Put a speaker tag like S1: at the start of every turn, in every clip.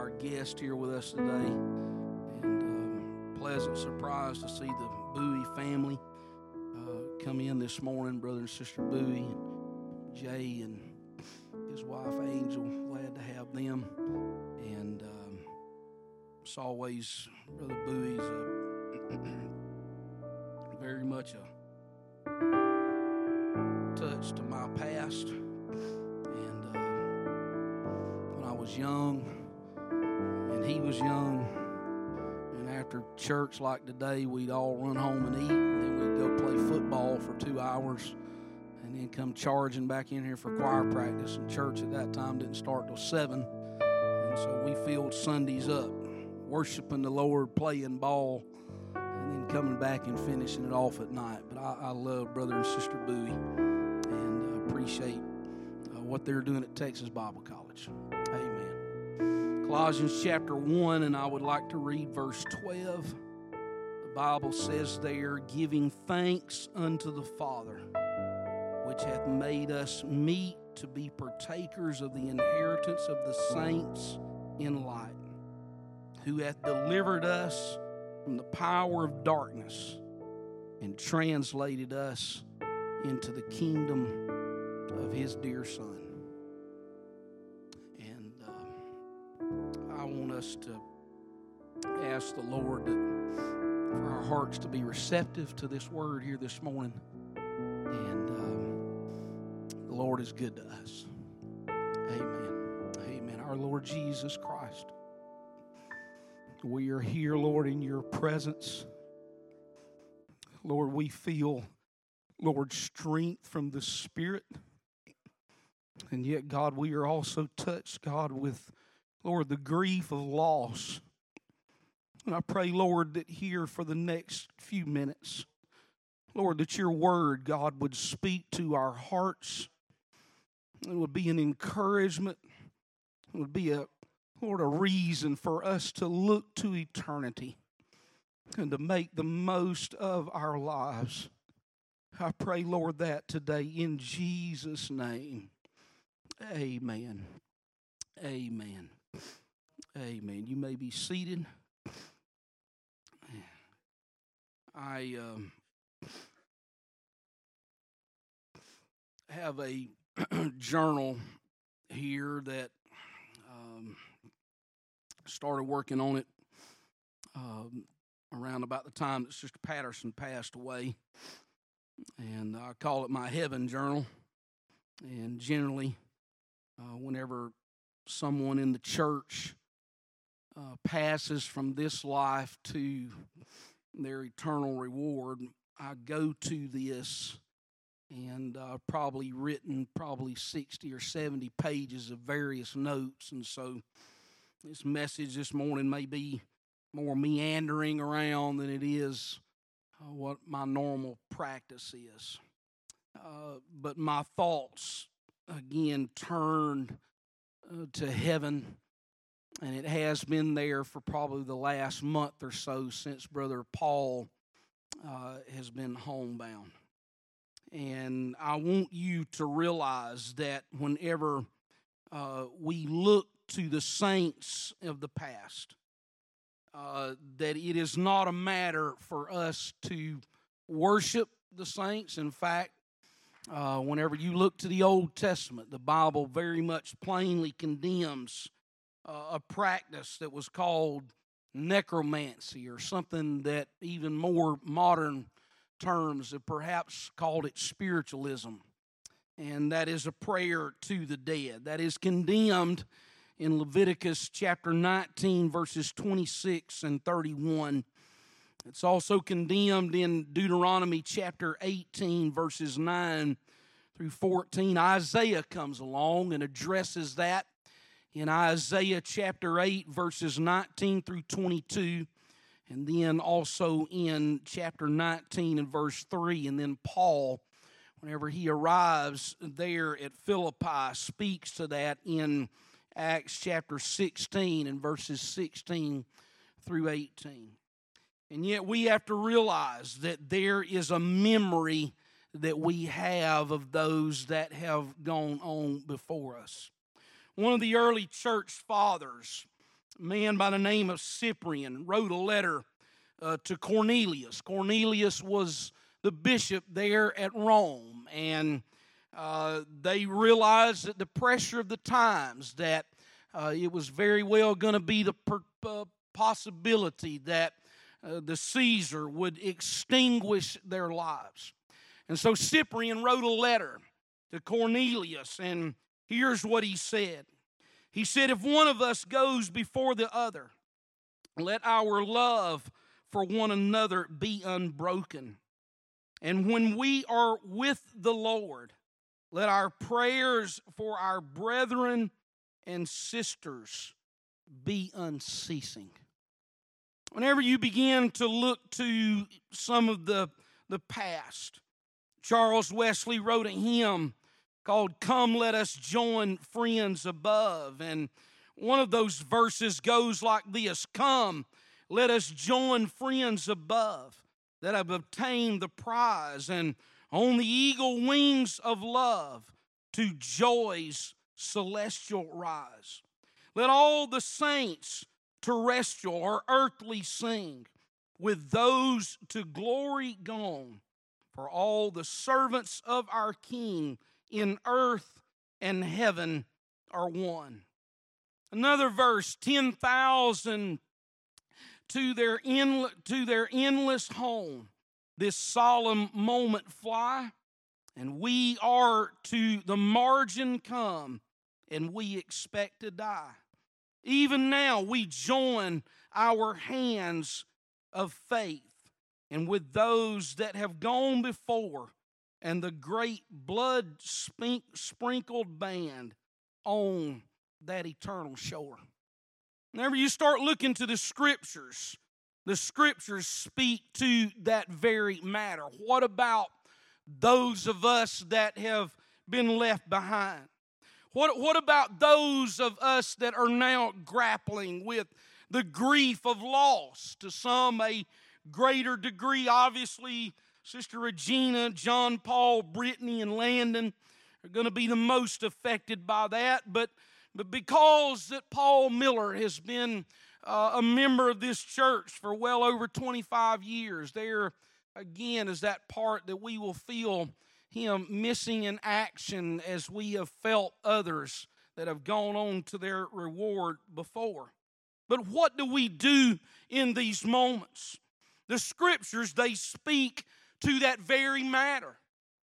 S1: our guest here with us today. And um, pleasant surprise to see the Bowie family uh, come in this morning, brother and sister Bowie, and Jay and his wife Angel. Glad to have them. And um, it's always, Brother Bowie's a, very much a touch to my past. And uh, when I was young, and he was young, and after church like today, we'd all run home and eat, and then we'd go play football for two hours, and then come charging back in here for choir practice. And church at that time didn't start till seven, and so we filled Sundays up, worshiping the Lord, playing ball, and then coming back and finishing it off at night. But I, I love brother and sister Bowie, and appreciate uh, what they're doing at Texas Bible College. Colossians chapter 1, and I would like to read verse 12. The Bible says there, giving thanks unto the Father, which hath made us meet to be partakers of the inheritance of the saints in light, who hath delivered us from the power of darkness and translated us into the kingdom of his dear Son. Us to ask the Lord for our hearts to be receptive to this word here this morning. And um, the Lord is good to us. Amen. Amen. Our Lord Jesus Christ. We are here, Lord, in your presence. Lord, we feel, Lord, strength from the Spirit. And yet, God, we are also touched, God, with, Lord, the grief of loss. And I pray, Lord, that here for the next few minutes, Lord, that your word, God, would speak to our hearts. It would be an encouragement. It would be a, Lord, a reason for us to look to eternity and to make the most of our lives. I pray, Lord, that today in Jesus' name. Amen. Amen. Amen. You may be seated. I um, have a journal here that um, started working on it um, around about the time that Sister Patterson passed away. And I call it my heaven journal. And generally, uh, whenever someone in the church uh, passes from this life to their eternal reward, I go to this and uh, probably written probably 60 or 70 pages of various notes. And so this message this morning may be more meandering around than it is uh, what my normal practice is. Uh, but my thoughts again turned to heaven, and it has been there for probably the last month or so since Brother Paul uh, has been homebound. And I want you to realize that whenever uh, we look to the saints of the past, uh, that it is not a matter for us to worship the saints. In fact, uh, whenever you look to the Old Testament, the Bible very much plainly condemns uh, a practice that was called necromancy, or something that even more modern terms have perhaps called it spiritualism. And that is a prayer to the dead. That is condemned in Leviticus chapter 19, verses 26 and 31. It's also condemned in Deuteronomy chapter 18, verses 9 through 14. Isaiah comes along and addresses that in Isaiah chapter 8, verses 19 through 22. And then also in chapter 19 and verse 3. And then Paul, whenever he arrives there at Philippi, speaks to that in Acts chapter 16 and verses 16 through 18. And yet we have to realize that there is a memory that we have of those that have gone on before us. One of the early church fathers a man by the name of Cyprian wrote a letter uh, to Cornelius. Cornelius was the bishop there at Rome, and uh, they realized that the pressure of the times that uh, it was very well going to be the per- uh, possibility that uh, the Caesar would extinguish their lives. And so Cyprian wrote a letter to Cornelius, and here's what he said He said, If one of us goes before the other, let our love for one another be unbroken. And when we are with the Lord, let our prayers for our brethren and sisters be unceasing. Whenever you begin to look to some of the, the past, Charles Wesley wrote a hymn called Come Let Us Join Friends Above. And one of those verses goes like this Come, let us join friends above that have obtained the prize and on the eagle wings of love to joy's celestial rise. Let all the saints terrestrial or earthly sing with those to glory gone for all the servants of our king in earth and heaven are one. Another verse 10,000 to their end, to their endless home this solemn moment fly and we are to the margin come and we expect to die. Even now, we join our hands of faith and with those that have gone before and the great blood sprinkled band on that eternal shore. Whenever you start looking to the scriptures, the scriptures speak to that very matter. What about those of us that have been left behind? What, what about those of us that are now grappling with the grief of loss? To some, a greater degree, obviously, Sister Regina, John Paul, Brittany, and Landon are going to be the most affected by that. But, but because that Paul Miller has been uh, a member of this church for well over 25 years, there again is that part that we will feel him missing in action as we have felt others that have gone on to their reward before. But what do we do in these moments? The scriptures, they speak to that very matter.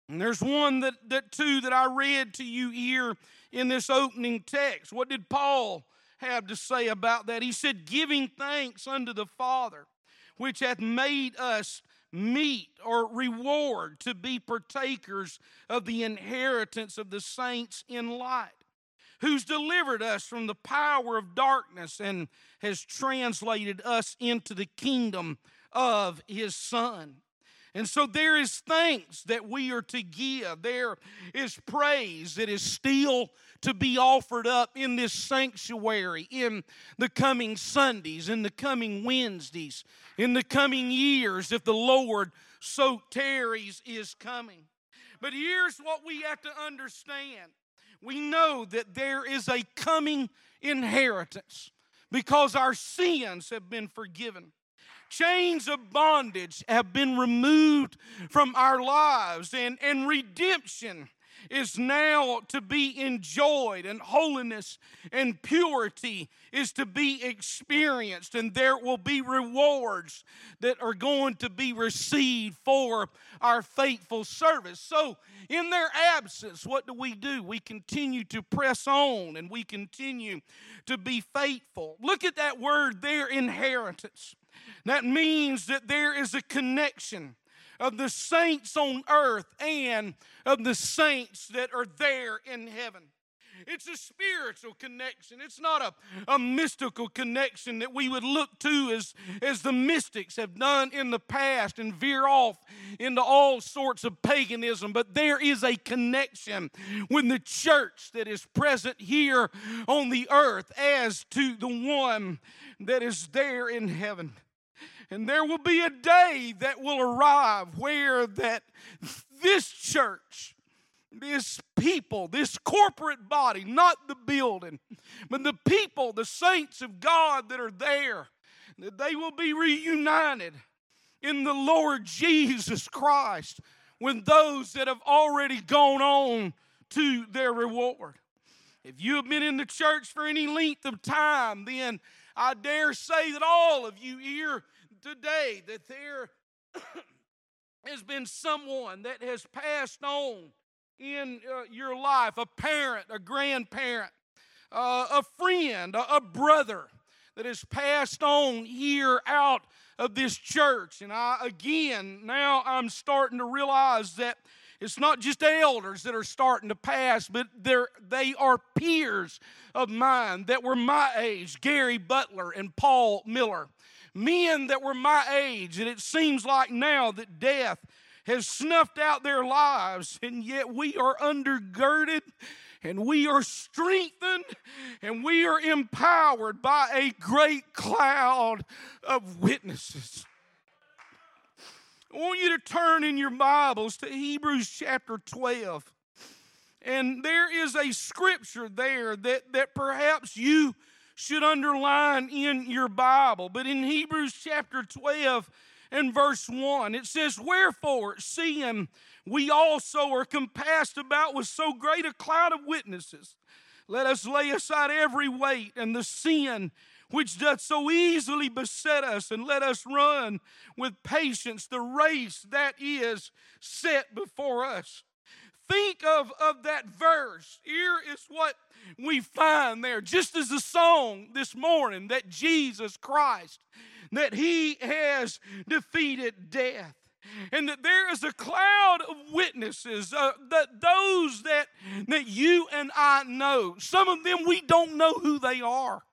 S1: And there's one that, that two that I read to you here in this opening text. What did Paul have to say about that? He said, Giving thanks unto the Father, which hath made us meet or reward to be partakers of the inheritance of the saints in light, who's delivered us from the power of darkness and has translated us into the kingdom of his Son. And so there is thanks that we are to give. There is praise that is still to be offered up in this sanctuary in the coming Sundays, in the coming Wednesdays, in the coming years, if the Lord so tarries is coming. But here's what we have to understand we know that there is a coming inheritance because our sins have been forgiven chains of bondage have been removed from our lives, and, and redemption is now to be enjoyed, and holiness and purity is to be experienced, and there will be rewards that are going to be received for our faithful service. So, in their absence, what do we do? We continue to press on and we continue to be faithful. Look at that word, their inheritance. That means that there is a connection of the saints on earth and of the saints that are there in heaven. It's a spiritual connection. It's not a, a mystical connection that we would look to as, as the mystics have done in the past and veer off into all sorts of paganism. But there is a connection with the church that is present here on the earth as to the one that is there in heaven. And there will be a day that will arrive where that this church this people, this corporate body, not the building, but the people, the saints of God that are there, that they will be reunited in the Lord Jesus Christ with those that have already gone on to their reward. If you have been in the church for any length of time, then I dare say that all of you here today, that there has been someone that has passed on in uh, your life a parent, a grandparent, uh, a friend, a, a brother that has passed on here out of this church. And I, again, now I'm starting to realize that it's not just elders that are starting to pass, but they're, they are peers of mine that were my age Gary Butler and Paul Miller. Men that were my age, and it seems like now that death has snuffed out their lives, and yet we are undergirded and we are strengthened and we are empowered by a great cloud of witnesses. I want you to turn in your Bibles to Hebrews chapter 12. And there is a scripture there that, that perhaps you should underline in your Bible. But in Hebrews chapter 12 and verse 1, it says, Wherefore, seeing we also are compassed about with so great a cloud of witnesses, let us lay aside every weight and the sin which doth so easily beset us, and let us run with patience the race that is set before us. Think of, of that verse. Here is what we find there, just as the song this morning that Jesus Christ, that He has defeated death and that there is a cloud of witnesses uh, that those that that you and I know. Some of them we don't know who they are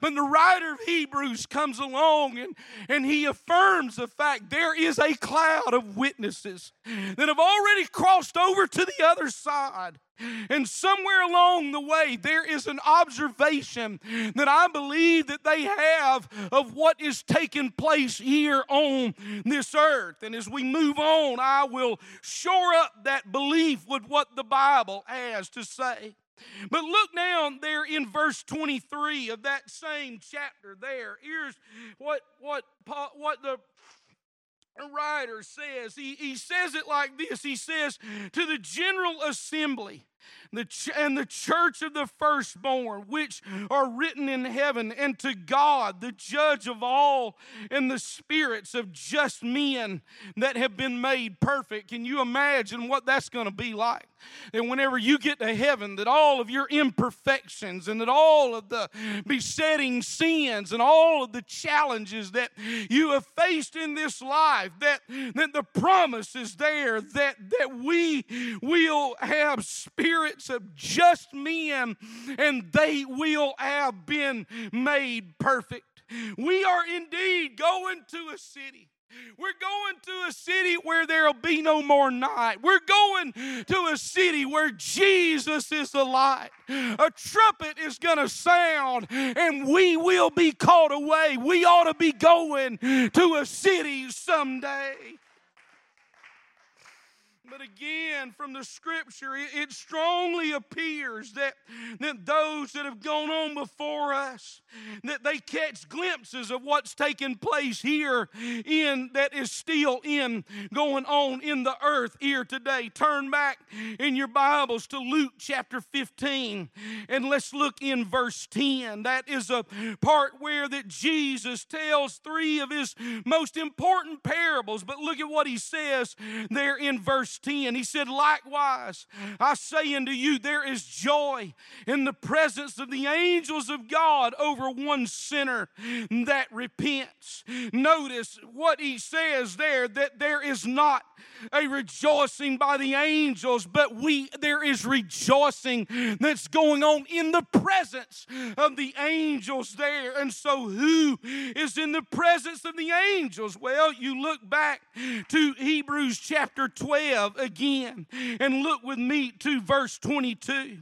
S1: but the writer of Hebrews comes along and, and he affirms the fact there is a cloud of witnesses that have already crossed over to the other side. And somewhere along the way, there is an observation that I believe that they have of what is taking place here on this earth. And as we move on, I will shore up that belief with what the Bible has to say. But look down there in verse 23 of that same chapter there. Here's what what what the writer says. He, he says it like this. He says, to the general assembly the ch- and the church of the firstborn, which are written in heaven, and to God, the judge of all, and the spirits of just men that have been made perfect. Can you imagine what that's going to be like? That whenever you get to heaven, that all of your imperfections and that all of the besetting sins and all of the challenges that you have faced in this life, that, that the promise is there that, that we will have spirits of just men, and they will have been made perfect. We are indeed going to a city. We're going to a city where there'll be no more night. We're going to a city where Jesus is the light. A trumpet is going to sound and we will be caught away. We ought to be going to a city someday. But again, from the scripture, it, strongly appears that, that those that have gone on before us, that they catch glimpses of what's taking place here in that is still in going on in the earth here today. Turn back in your Bibles to Luke chapter 15 and let's look in verse 10. That is a part where that Jesus tells three of his most important parables. But look at what he says there in verse 10. He said, Likewise, I say unto you, there is joy in the presence of the angels of God over one sinner that repents. Notice what he says there that there is not a rejoicing by the angels, but we there is rejoicing that's going on in the presence of the angels there. And so who is in the presence of the angels? Well, you look back to Hebrews chapter 12 live again. And look with me to verse 22.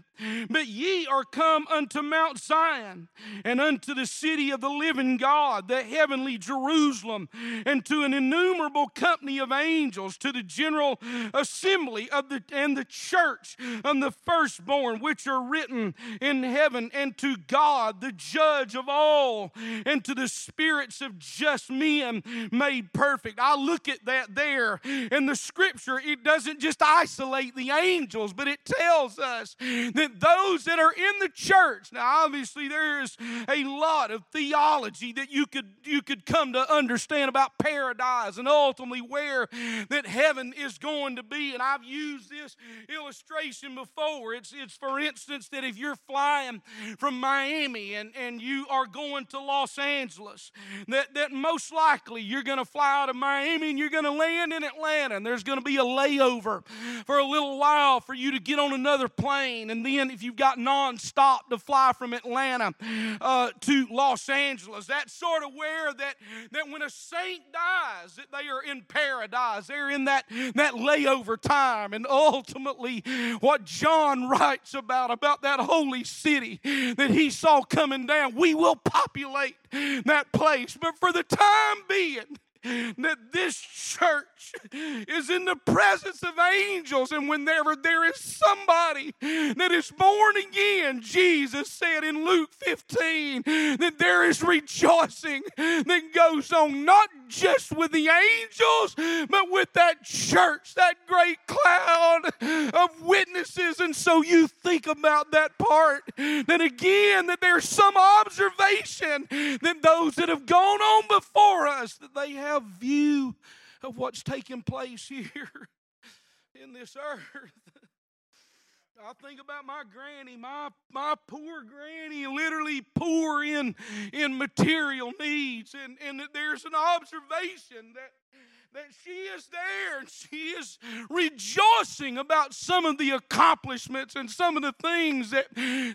S1: But ye are come unto Mount Zion, and unto the city of the living God, the heavenly Jerusalem, and to an innumerable company of angels, to the general assembly of the and the church and the firstborn which are written in heaven, and to God, the judge of all, and to the spirits of just men made perfect. I look at that there in the scripture. It doesn't just isolate the angels, but it tells us that those that are in the church. Now, obviously, there is a lot of theology that you could you could come to understand about paradise and ultimately where that heaven is going to be. And I've used this illustration before. It's it's for instance that if you're flying from Miami and, and you are going to Los Angeles, that, that most likely you're going to fly out of Miami and you're going to land in Atlanta, and there's to be a layover for a little while for you to get on another plane. And then if you've got nonstop to fly from Atlanta uh, to Los Angeles, that's sort of where that, that when a saint dies, that they are in paradise. They're in that, that layover time. And ultimately, what John writes about, about that holy city that he saw coming down, we will populate that place. But for the time being, that this church is in the presence of angels, and whenever there is somebody that is born again, Jesus said in Luke 15 that there is rejoicing that goes on not just with the angels, but with that church, that great cloud of witnesses. And so you think about that part, that again, that there's some observation that those that have gone on before us, that they have view of what's taking place here in this earth. I think about my granny, my, my poor granny, literally poor in, in material needs. And, and there's an observation that that she is there and she is rejoicing about some of the accomplishments and some of the things that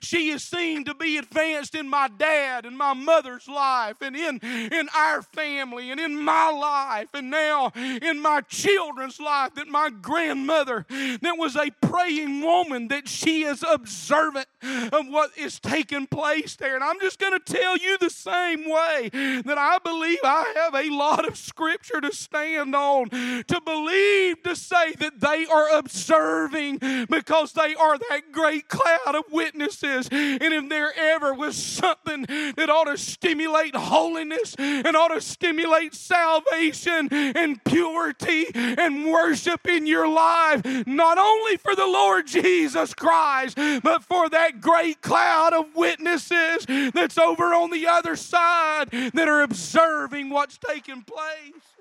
S1: she has seen to be advanced in my dad and my mother's life and in, in our family and in my life and now in my children's life that my grandmother that was a praying woman that she is observant of what is taking place there. And i'm just going to tell you the same way that i believe i have a lot of scripture to stand stand on to believe to say that they are observing because they are that great cloud of witnesses. And if there ever was something that ought to stimulate holiness and ought to stimulate salvation and purity and worship in your life, not only for the Lord Jesus Christ, but for that great cloud of witnesses that's over on the other side that are observing what's taking place.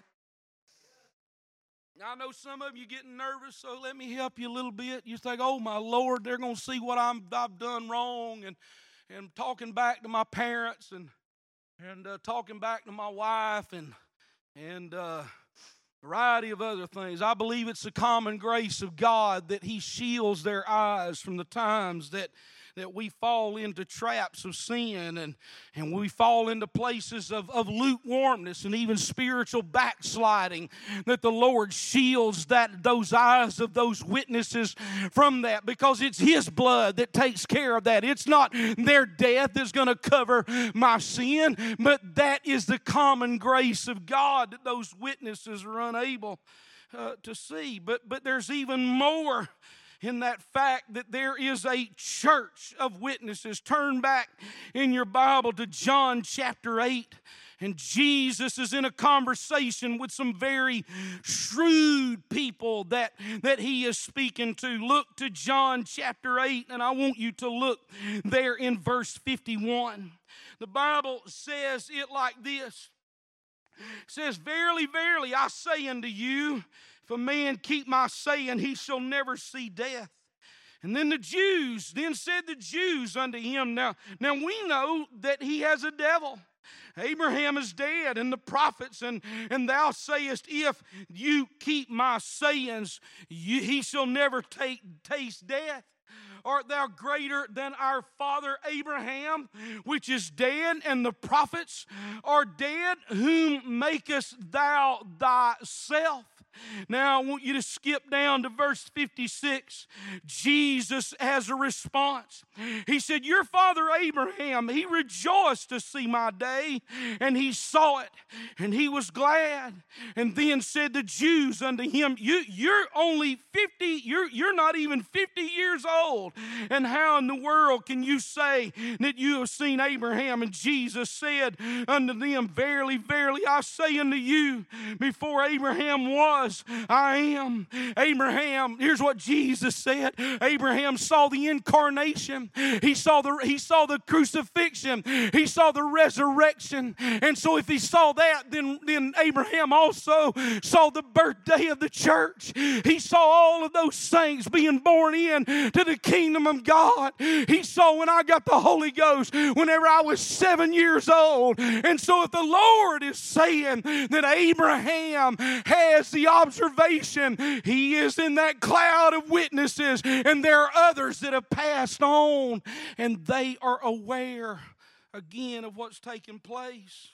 S1: I know some of you getting nervous, so let me help you a little bit. You think, oh my Lord, they're going to see what I'm, I've done wrong, and and talking back to my parents, and and uh, talking back to my wife, and and uh, variety of other things. I believe it's the common grace of God that He shields their eyes from the times that that we fall into traps of sin and, and we fall into places of, of lukewarmness and even spiritual backsliding, that the Lord shields that those eyes of those witnesses from that because it's His blood that takes care of that. It's not their death that's going to cover my sin, but that is the common grace of God that those witnesses are unable uh, to see. But but there's even more in that fact that there is a church of witnesses. Turn back in your Bible to John chapter 8. And Jesus is in a conversation with some very shrewd people that, that he is speaking to. Look to John chapter 8, and I want you to look there in verse 51. The Bible says it like this says, Verily, verily, I say unto you, if a man keep my saying, he shall never see death. And then the Jews, then said the Jews unto him, Now, now we know that he has a devil. Abraham is dead, and the prophets, and, and thou sayest, If you keep my sayings, you, he shall never take, taste death. Art thou greater than our father Abraham, which is dead, and the prophets are dead? Whom makest thou thyself? Now I want you to skip down to verse 56. Jesus has a response. He said, Your father Abraham, he rejoiced to see my day, and he saw it, and he was glad. And then said the Jews unto him, you, You're only 50, you're, you're not even 50 years old. And how in the world can you say that you have seen Abraham? And Jesus said unto them, Verily, verily, I say unto you, before Abraham was, I am. Abraham, here's what Jesus said. Abraham saw the incarnation. He saw the he saw the crucifixion. He saw the resurrection. And so if he saw that, then, then Abraham also saw the birthday of the church. He saw all of those saints being born in to the kingdom of God. He saw when I got the Holy Ghost whenever I was seven years old. And so if the Lord is saying that Abraham has the observation, he is in that cloud of witnesses, and there are others that have passed on, and they are aware again of what's taking place.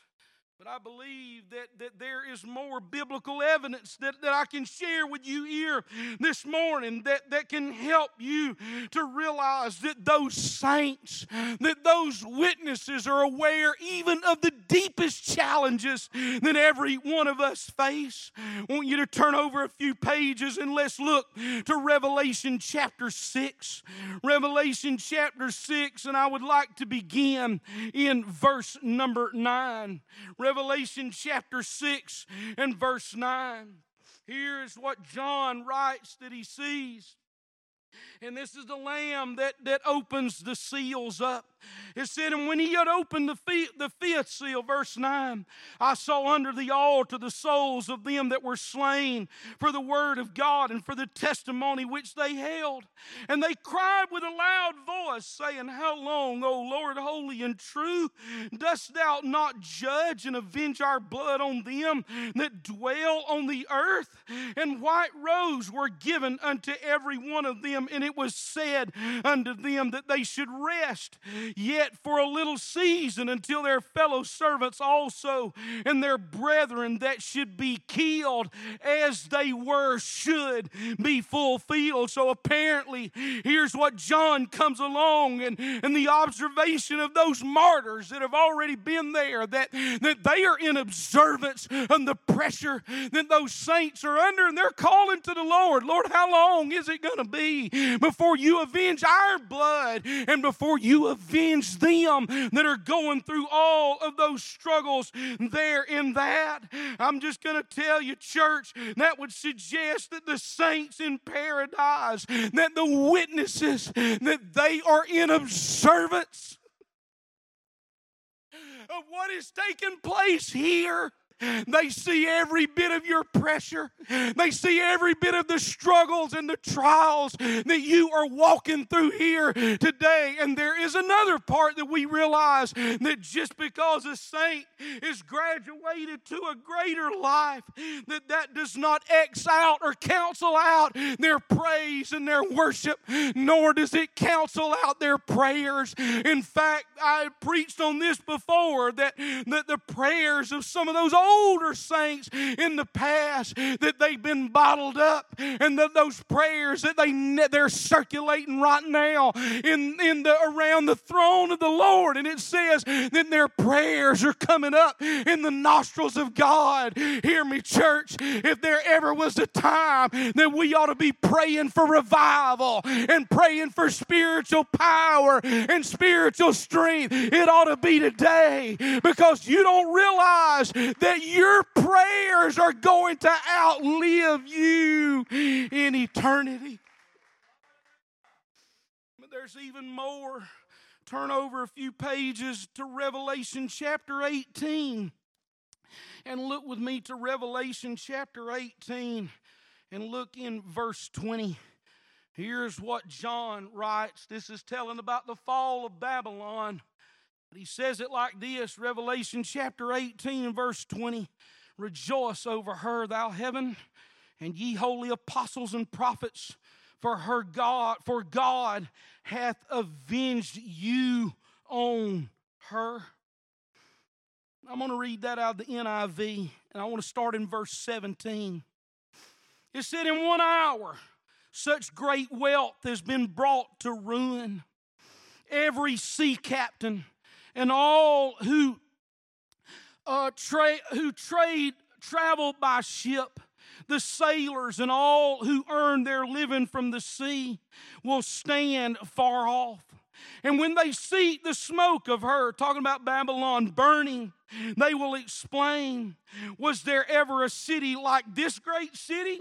S1: But I believe that, that there is more biblical evidence that, that I can share with you here this morning that, that can help you to realize that those saints, that those witnesses are aware even of the deepest challenges that every one of us face. I want you to turn over a few pages and let's look to Revelation chapter 6. Revelation chapter 6, and I would like to begin in verse number 9. Revelation chapter 6 and verse 9. Here is what John writes that he sees. And this is the lamb that, that opens the seals up. It said, And when he had opened the, fifth, the fifth seal, verse 9, I saw under the altar the souls of them that were slain for the word of God and for the testimony which they held. And they cried with a loud voice, saying, How long, O Lord, holy and true, dost thou not judge and avenge our blood on them that dwell on the earth? And white robes were given unto every one of them, and it was said unto them that they should rest yet for a little season until their fellow servants also and their brethren that should be killed as they were should be fulfilled. So apparently, here's what John comes along and, and the observation of those martyrs that have already been there that, that they are in observance of the pressure that those saints are under, and they're calling to the Lord, Lord, how long is it going to be before you avenge our blood and before you avenge? Avenge them that are going through all of those struggles there in that. I'm just going to tell you, church, that would suggest that the saints in paradise, that the witnesses, that they are in observance of what is taking place here they see every bit of your pressure. They see every bit of the struggles and the trials that you are walking through here today. And there is another part that we realize that just because a saint is graduated to a greater life, that that does not X out or cancel out their praise and their worship, nor does it cancel out their prayers. In fact, I preached on this before that, that the prayers of some of those old older saints in the past that they've been bottled up and that those prayers that they they're circulating right now in, in the around the throne of the Lord. And it says that their prayers are coming up in the nostrils of God. Hear me church. If there ever was a time that we ought to be praying for revival and praying for spiritual power and spiritual strength it ought to be today because you don't realize that your prayers are going to outlive you in eternity. But there's even more. Turn over a few pages to Revelation chapter 18 and look with me to Revelation chapter 18 and look in verse 20. Here's what John writes. This is telling about the fall of Babylon. He says it like this Revelation chapter 18, verse 20 Rejoice over her, thou heaven, and ye holy apostles and prophets, for her God, for God hath avenged you on her. I'm going to read that out of the NIV, and I want to start in verse 17. It said, In one hour, such great wealth has been brought to ruin. Every sea captain and all who uh, tra- who trade travel by ship the sailors and all who earn their living from the sea will stand far off. And when they see the smoke of her, talking about Babylon burning, they will explain, Was there ever a city like this great city?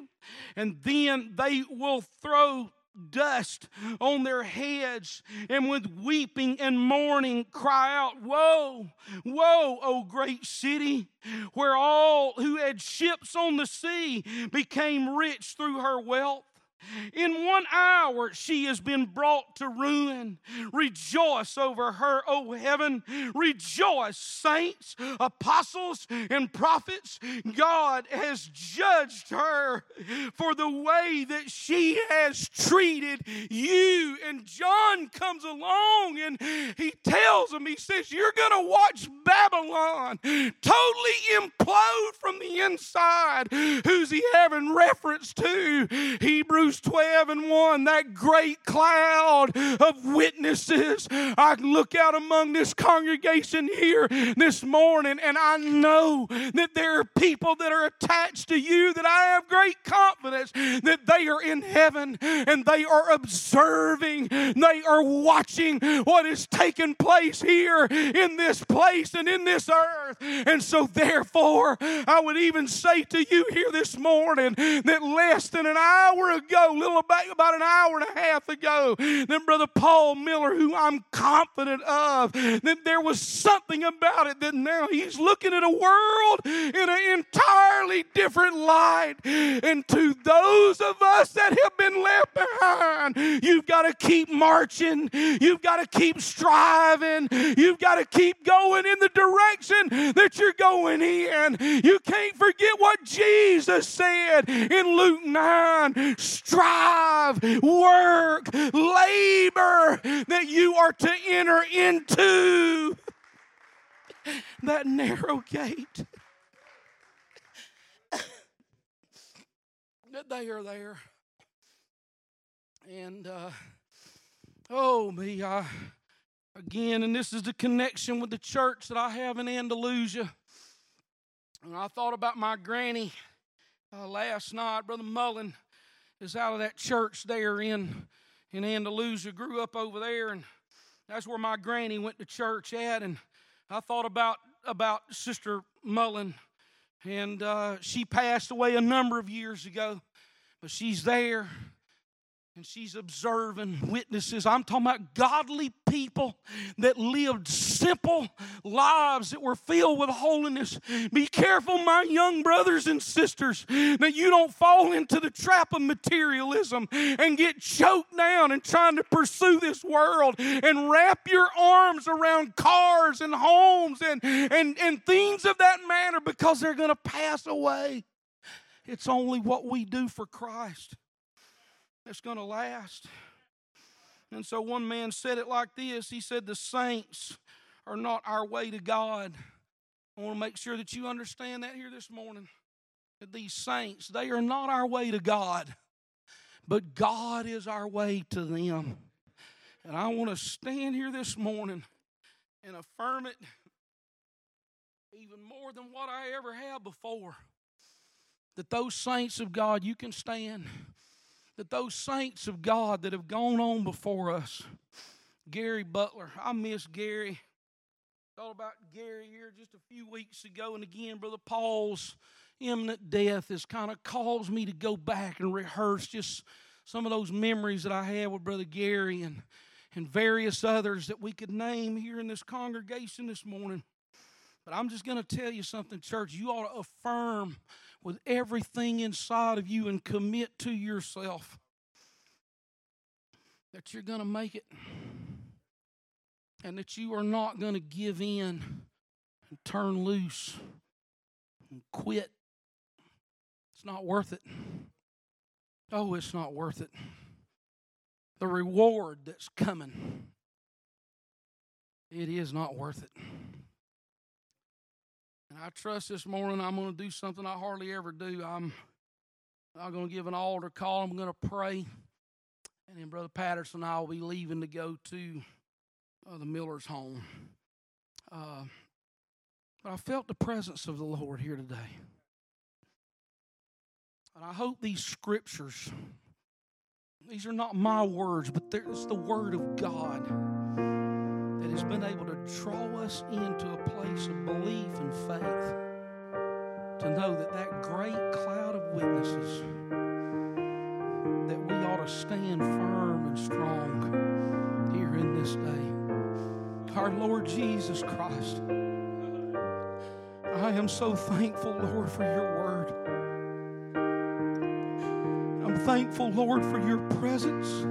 S1: And then they will throw dust on their heads and with weeping and mourning cry out, Woe, woe, O great city, where all who had ships on the sea became rich through her wealth. In one hour she has been brought to ruin. Rejoice over her, O heaven. Rejoice, saints, apostles, and prophets. God has judged her for the way that she has treated you. And John comes along and he tells him, he says, You're going to watch Babylon totally implode from the inside. Who's he having reference to? Hebrews Hebrews 12 and 1, that great cloud of witnesses. I look out among this congregation here this morning, and I know that there are people that are attached to you that I have great confidence that they are in heaven and they are observing, they are watching what is taking place here in this place and in this earth. And so, therefore, I would even say to you here this morning that less than an hour ago, little about an hour and a half ago, then Brother Paul Miller, who I'm confident of, that there was something about it that now he's looking at a world in an entirely different light. And to those of us that have been left behind, you've got to keep marching, you've got to keep striving, you've got to keep going in the direction that you're going in. You can't forget what Jesus said in Luke 9 strive, work, labor that you are to enter into that narrow gate. they are there. And uh, oh me, I again, and this is the connection with the church that I have in Andalusia. And I thought about my granny uh, last night, Brother Mullen is out of that church there in in Andalusia. Grew up over there, and that's where my granny went to church at. And I thought about about Sister Mullen, and uh, she passed away a number of years ago, but she's there and she's observing witnesses. I'm talking about godly people that lived simple lives that were filled with holiness. Be careful, my young brothers and sisters, that you don't fall into the trap of materialism and get choked down in trying to pursue this world and wrap your arms around cars and homes and, and, and things of that matter because they're going to pass away. It's only what we do for Christ that's going to last. And so one man said it like this He said, The saints are not our way to God. I want to make sure that you understand that here this morning. That these saints, they are not our way to God, but God is our way to them. And I want to stand here this morning and affirm it even more than what I ever have before. That those saints of God, you can stand that those saints of God that have gone on before us, Gary Butler, I miss Gary. Thought about Gary here just a few weeks ago, and again, Brother Paul's imminent death has kind of caused me to go back and rehearse just some of those memories that I had with Brother Gary and, and various others that we could name here in this congregation this morning. But I'm just going to tell you something, church. You ought to affirm with everything inside of you and commit to yourself that you're going to make it and that you are not going to give in and turn loose and quit. It's not worth it. Oh, it's not worth it. The reward that's coming, it is not worth it. And I trust this morning I'm going to do something I hardly ever do. I'm I'm going to give an altar call. I'm going to pray. And then Brother Patterson and I will be leaving to go to uh, the Miller's home. Uh, but I felt the presence of the Lord here today. And I hope these scriptures, these are not my words, but it's the Word of God that has been able to draw us into a place of belief and faith to know that that great cloud of witnesses that we ought to stand firm and strong here in this day. Our Lord Jesus Christ. I am so thankful, Lord, for your word. I'm thankful, Lord, for your presence.